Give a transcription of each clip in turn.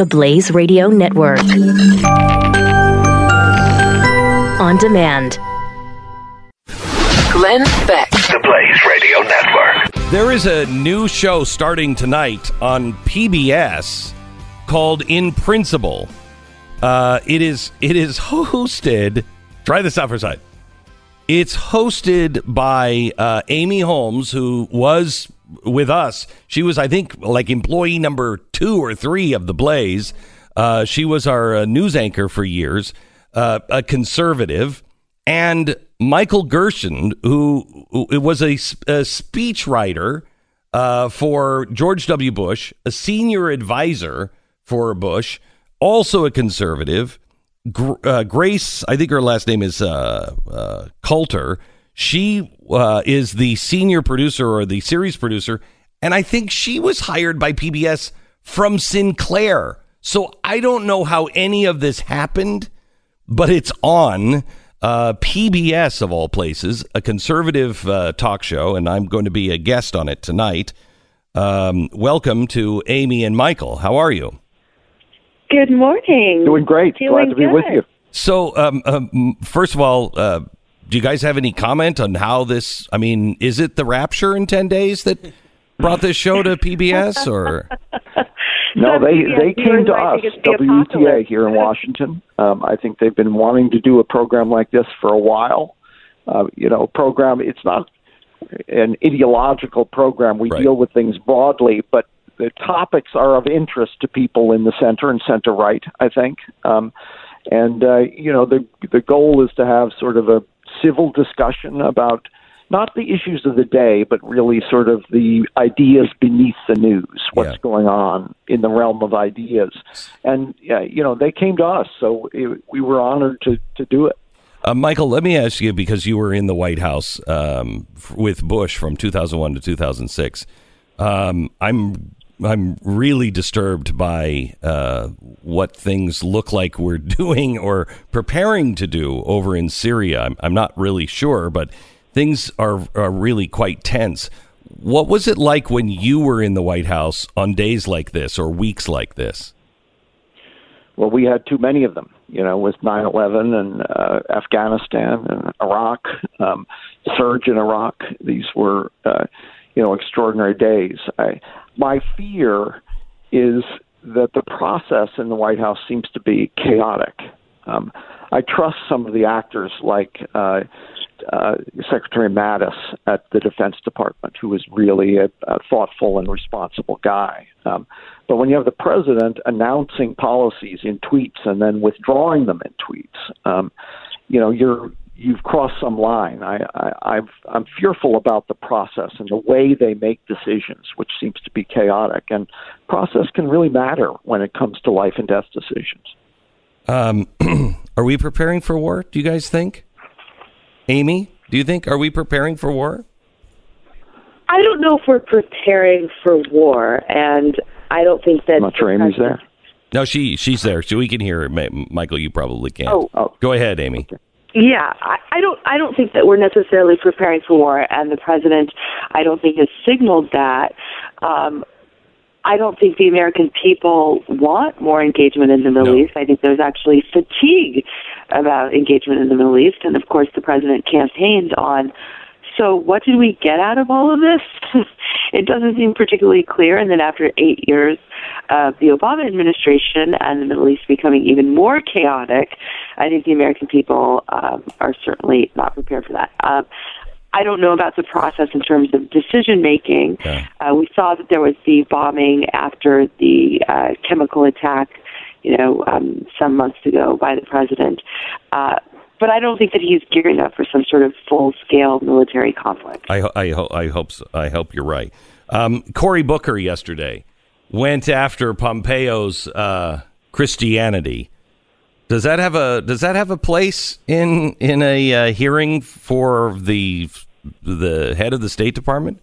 the Blaze Radio Network. On demand. Glenn Beck. The Blaze Radio Network. There is a new show starting tonight on PBS called In Principle. Uh, it is it is hosted. Try this out for a second. It's hosted by uh, Amy Holmes, who was with us. She was, I think, like employee number two or three of the Blaze. Uh, she was our uh, news anchor for years, uh, a conservative, and Michael Gerson, who, who was a, a speechwriter uh, for George W. Bush, a senior advisor for Bush, also a conservative. Gr- uh, Grace, I think her last name is uh, Coulter. She uh, is the senior producer or the series producer, and I think she was hired by PBS from Sinclair. So I don't know how any of this happened, but it's on uh, PBS of all places, a conservative uh, talk show, and I'm going to be a guest on it tonight. Um, welcome to Amy and Michael. How are you? Good morning. Doing great. Feeling Glad to be with you. So, um, um, first of all, uh, do you guys have any comment on how this? I mean, is it the rapture in ten days that brought this show to PBS, or No, they they came to us, think WETA here in Washington. Um, I think they've been wanting to do a program like this for a while. Uh, you know, program. It's not an ideological program. We Right. deal with things broadly, but the topics are of interest to people in the center and center right. I think, um, and uh, you know, the the goal is to have sort of a civil discussion about not the issues of the day, but really sort of the ideas beneath the news, what's Yeah. going on in the realm of ideas. And, yeah, you know, they came to us, so it, we were honored to, to do it. uh, Michael? Let me ask you because you were in the White House um, f- with Bush from 2001 to 2006. Um, I'm I'm really disturbed by uh, what things look like we're doing or preparing to do over in Syria. I'm, I'm not really sure, but things are, are really quite tense. What was it like when you were in the White House on days like this or weeks like this? Well, we had too many of them, you know, with 9 11 and uh, Afghanistan and Iraq, um, surge in Iraq. These were, uh, you know, extraordinary days. I, my fear is that the process in the White House seems to be chaotic. Um, I trust some of the actors like uh, uh, Secretary Mattis at the Defense Department, who is really a, a thoughtful and responsible guy. Um, but when you have the president announcing policies in tweets and then withdrawing them in tweets, um, you know you're you've crossed some line. I, I, I've, I'm fearful about the process and the way they make decisions, which seems to be chaotic. And process can really matter when it comes to life and death decisions. Um, are we preparing for war? Do you guys think? Amy, do you think are we preparing for war? I don't know if we're preparing for war, and I don't think that. I'm not sure Amy's there. No, she she's there, so we can hear her. Michael, you probably can't. Oh. Oh. go ahead, Amy. Yeah, I, I don't. I don't think that we're necessarily preparing for war, and the president, I don't think has signaled that. Um, I don't think the American people want more engagement in the Middle No. East. I think there's actually fatigue about engagement in the Middle East, and of course, the president campaigned on. So, what did we get out of all of this? it doesn't seem particularly clear. And then, after eight years of the Obama administration and the Middle East becoming even more chaotic, I think the American people um, are certainly not prepared for that. Um, I don't know about the process in terms of decision making. Uh, we saw that there was the bombing after the uh, chemical attack, you know, um, some months ago by the president. Uh, but I don't think that he's gearing up for some sort of full-scale military conflict. I I, ho- I hope so. I hope you're right. Um, Cory Booker yesterday went after Pompeo's uh, Christianity. Does that have a Does that have a place in in a uh, hearing for the the head of the State Department?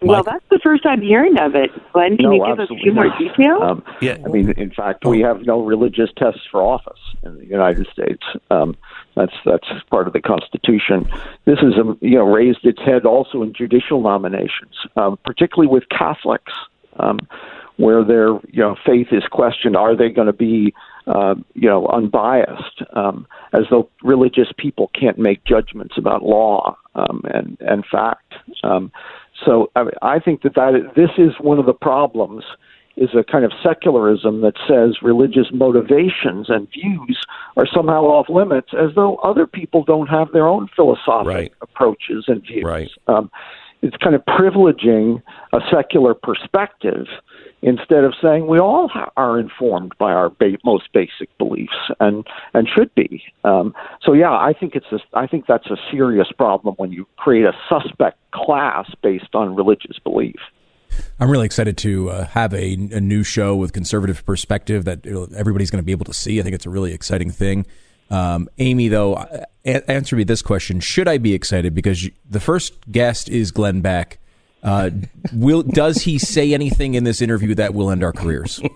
Well, Mike? that's the first I'm hearing of it. Glenn, can no, you give us a absolutely few more details? Um, Yeah. I mean, in fact, we have no religious tests for office in the United States. Um, that's that's part of the Constitution. This is um, you know raised its head also in judicial nominations, um, particularly with Catholics. Um, where their you know faith is questioned. Are they going to be uh, you know unbiased? Um, as though religious people can't make judgments about law um, and and fact. So I, I think that that this is one of the problems is a kind of secularism that says religious motivations and views are somehow off limits, as though other people don't have their own philosophic right. approaches and views. Right. Um, it's kind of privileging a secular perspective instead of saying we all are informed by our ba- most basic beliefs and and should be. Um, so yeah, I think it's a, I think that's a serious problem when you create a suspect class based on religious belief. I'm really excited to uh, have a, a, new show with conservative perspective that everybody's going to be able to see. I think it's a really exciting thing. Um, Amy, though, a- answer me this question: Should I be excited because the first guest is Glenn Beck? Uh, will does he say anything in this interview that will end our careers?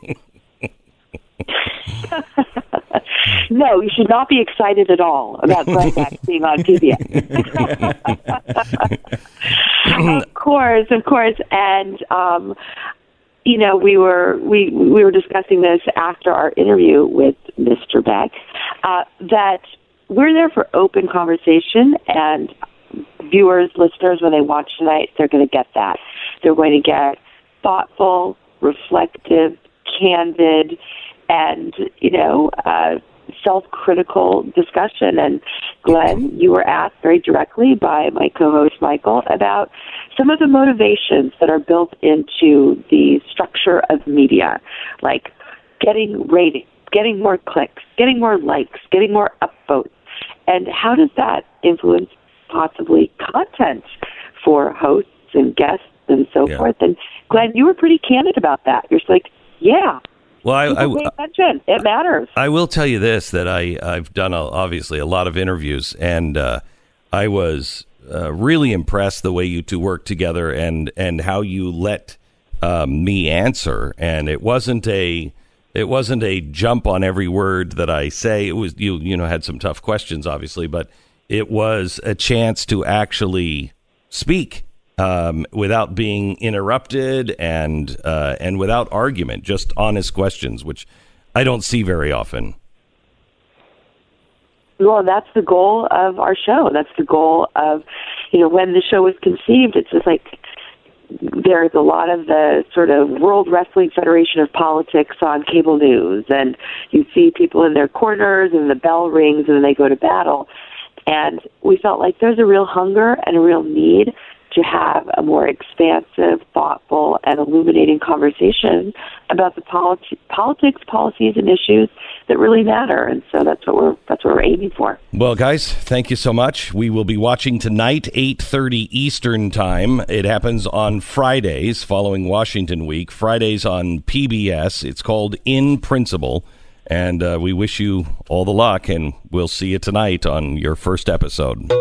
no, you should not be excited at all about Glenn Beck being on PBS. of course, of course, and um, you know we were we we were discussing this after our interview with Mr. Beck uh, that we're there for open conversation and viewers, listeners, when they watch tonight, they're going to get that. They're going to get thoughtful, reflective, candid, and you know, uh, self-critical discussion. And Glenn, you were asked very directly by my co-host Michael about some of the motivations that are built into the structure of media, like getting ratings, getting more clicks, getting more likes, getting more upvotes. And how does that influence possibly content for hosts and guests and so yeah. forth. And Glenn, you were pretty candid about that. You're like, yeah. Well, I, I pay attention. It matters. I will tell you this: that I I've done a, obviously a lot of interviews, and uh, I was uh, really impressed the way you two work together and and how you let um, me answer. And it wasn't a it wasn't a jump on every word that I say. It was you you know had some tough questions, obviously, but it was a chance to actually speak um, without being interrupted and uh, and without argument, just honest questions, which I don't see very often. Well, that's the goal of our show. That's the goal of, you know, when the show was conceived. It's just like there's a lot of the sort of World Wrestling Federation of politics on cable news, and you see people in their corners, and the bell rings, and then they go to battle. And we felt like there's a real hunger and a real need to have a more expansive, thoughtful, and illuminating conversation about the politi- politics, policies, and issues that really matter. And so that's what we're that's what we're aiming for. Well, guys, thank you so much. We will be watching tonight, eight thirty Eastern time. It happens on Fridays following Washington Week. Fridays on PBS. It's called In Principle. And uh, we wish you all the luck, and we'll see you tonight on your first episode.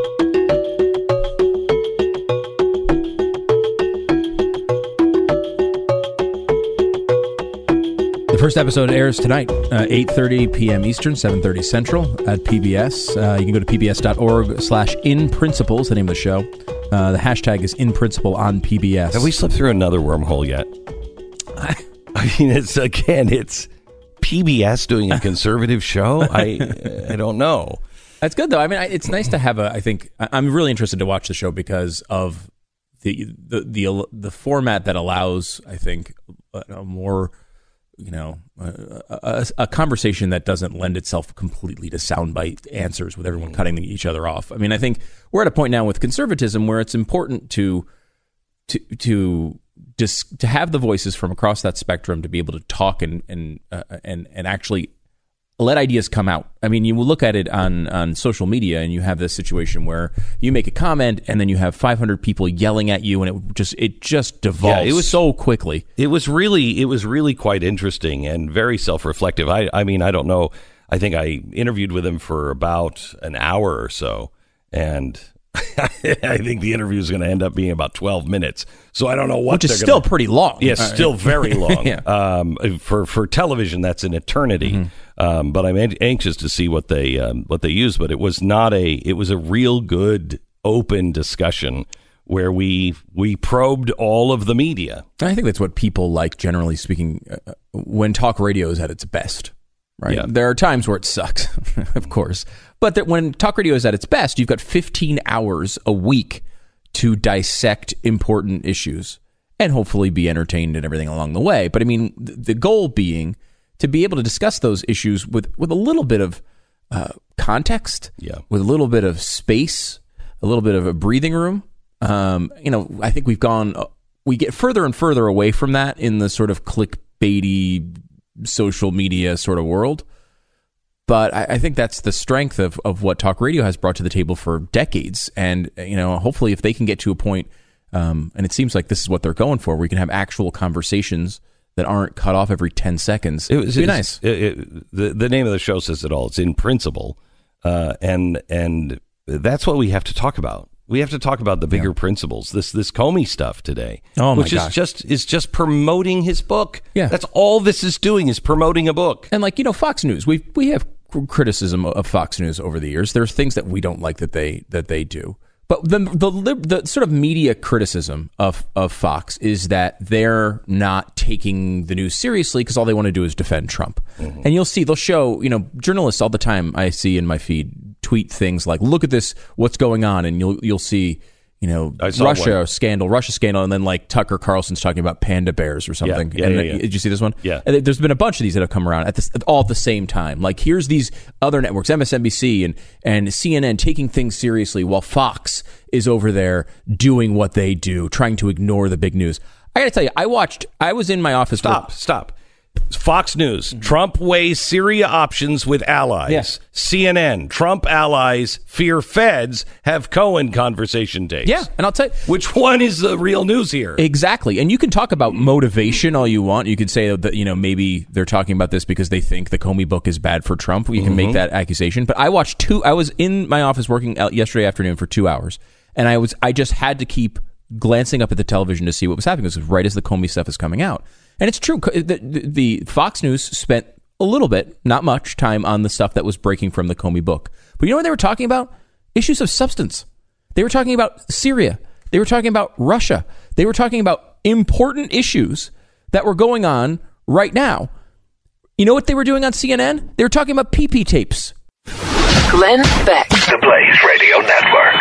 First episode airs tonight, uh, 8.30 p.m. Eastern, 7.30 Central at PBS. Uh, you can go to pbs.org slash in principles, the name of the show. Uh, the hashtag is in principle on PBS. Have we slipped through another wormhole yet? I mean, it's again, it's PBS doing a conservative show? I I don't know. That's good though. I mean, it's nice to have a. I think I'm really interested to watch the show because of the the the the format that allows. I think a more you know a, a, a, conversation that doesn't lend itself completely to soundbite answers with everyone cutting each other off. I mean, I think we're at a point now with conservatism where it's important to to to just to have the voices from across that spectrum to be able to talk and and uh, and and actually let ideas come out. I mean, you look at it on on social media, and you have this situation where you make a comment, and then you have 500 people yelling at you, and it just it just devolves yeah, it was, so quickly. It was really it was really quite interesting and very self reflective. I I mean, I don't know. I think I interviewed with him for about an hour or so, and I think the interview is going to end up being about 12 minutes. So I don't know what Which is still gonna, pretty long. Yes, yeah, still very long. yeah. um, for for television, that's an eternity. Mm-hmm. Um, but I'm anxious to see what they um, what they use. But it was not a it was a real good open discussion where we we probed all of the media. I think that's what people like, generally speaking, uh, when talk radio is at its best. Right. Yeah. There are times where it sucks, of course, but that when talk radio is at its best, you've got 15 hours a week to dissect important issues and hopefully be entertained and everything along the way. But I mean, th- the goal being to be able to discuss those issues with with a little bit of uh, context, Yeah. with a little bit of space, a little bit of a breathing room. Um, you know, I think we've gone, uh, we get further and further away from that in the sort of clickbaity social media sort of world. But I, I think that's the strength of, of what talk radio has brought to the table for decades. And, you know, hopefully if they can get to a point, um, and it seems like this is what they're going for, where we can have actual conversations that aren't cut off every 10 seconds. It was be nice. it- it- the the name of the show says it all. It's in principle, uh, and and that's what we have to talk about. We have to talk about the bigger principles. This this Comey stuff today, Oh, my which is gosh. just is just promoting his book. Yeah. that's all this is doing is promoting a book. And like you know, Fox News, we we have criticism of Fox News over the years. There's things that we don't like that they that they do. But the the the sort of media criticism of of Fox is that they're not taking the news seriously because all they want to do is defend Trump. Mm-hmm. And you'll see they'll show you know journalists all the time. I see in my feed tweet things like, "Look at this, what's going on," and you'll you'll see. You know, Russia one. scandal, Russia scandal, and then like Tucker Carlson's talking about panda bears or something. yeah, and yeah, then- yeah. Did you see this one? Yeah. And there's been a bunch of these that have come around at this all at the same time. Like here's these other networks, MSNBC and and CNN taking things seriously while Fox is over there doing what they do, trying to ignore the big news. I got to tell you, I watched I was in my office Stop, stop. Fox News. Mm-hmm. Trump weighs Syria options with allies. CNN. Trump allies fear feds have Cohen conversation dates. Yeah, and I'll tell you Which one is the real news here? Exactly. And you can talk about motivation all you want. You could say that, you know, maybe they're talking about this because they think the Comey book is bad for Trump. You can make mm-hmm. that accusation. But I watched two, I was in my office working yesterday afternoon for two hours. And I was, I just had to keep glancing up at the television to see what was happening. This was right as the Comey stuff is coming out. And it's true. The, the, the Fox News spent a little bit, not much time on the stuff that was breaking from the Comey book. But you know what they were talking about? Issues of substance. They were talking about Syria. They were talking about Russia. They were talking about important issues that were going on right now. You know what they were doing on CNN? They were talking about PP tapes. Glenn Beck. The Blaze Radio Network.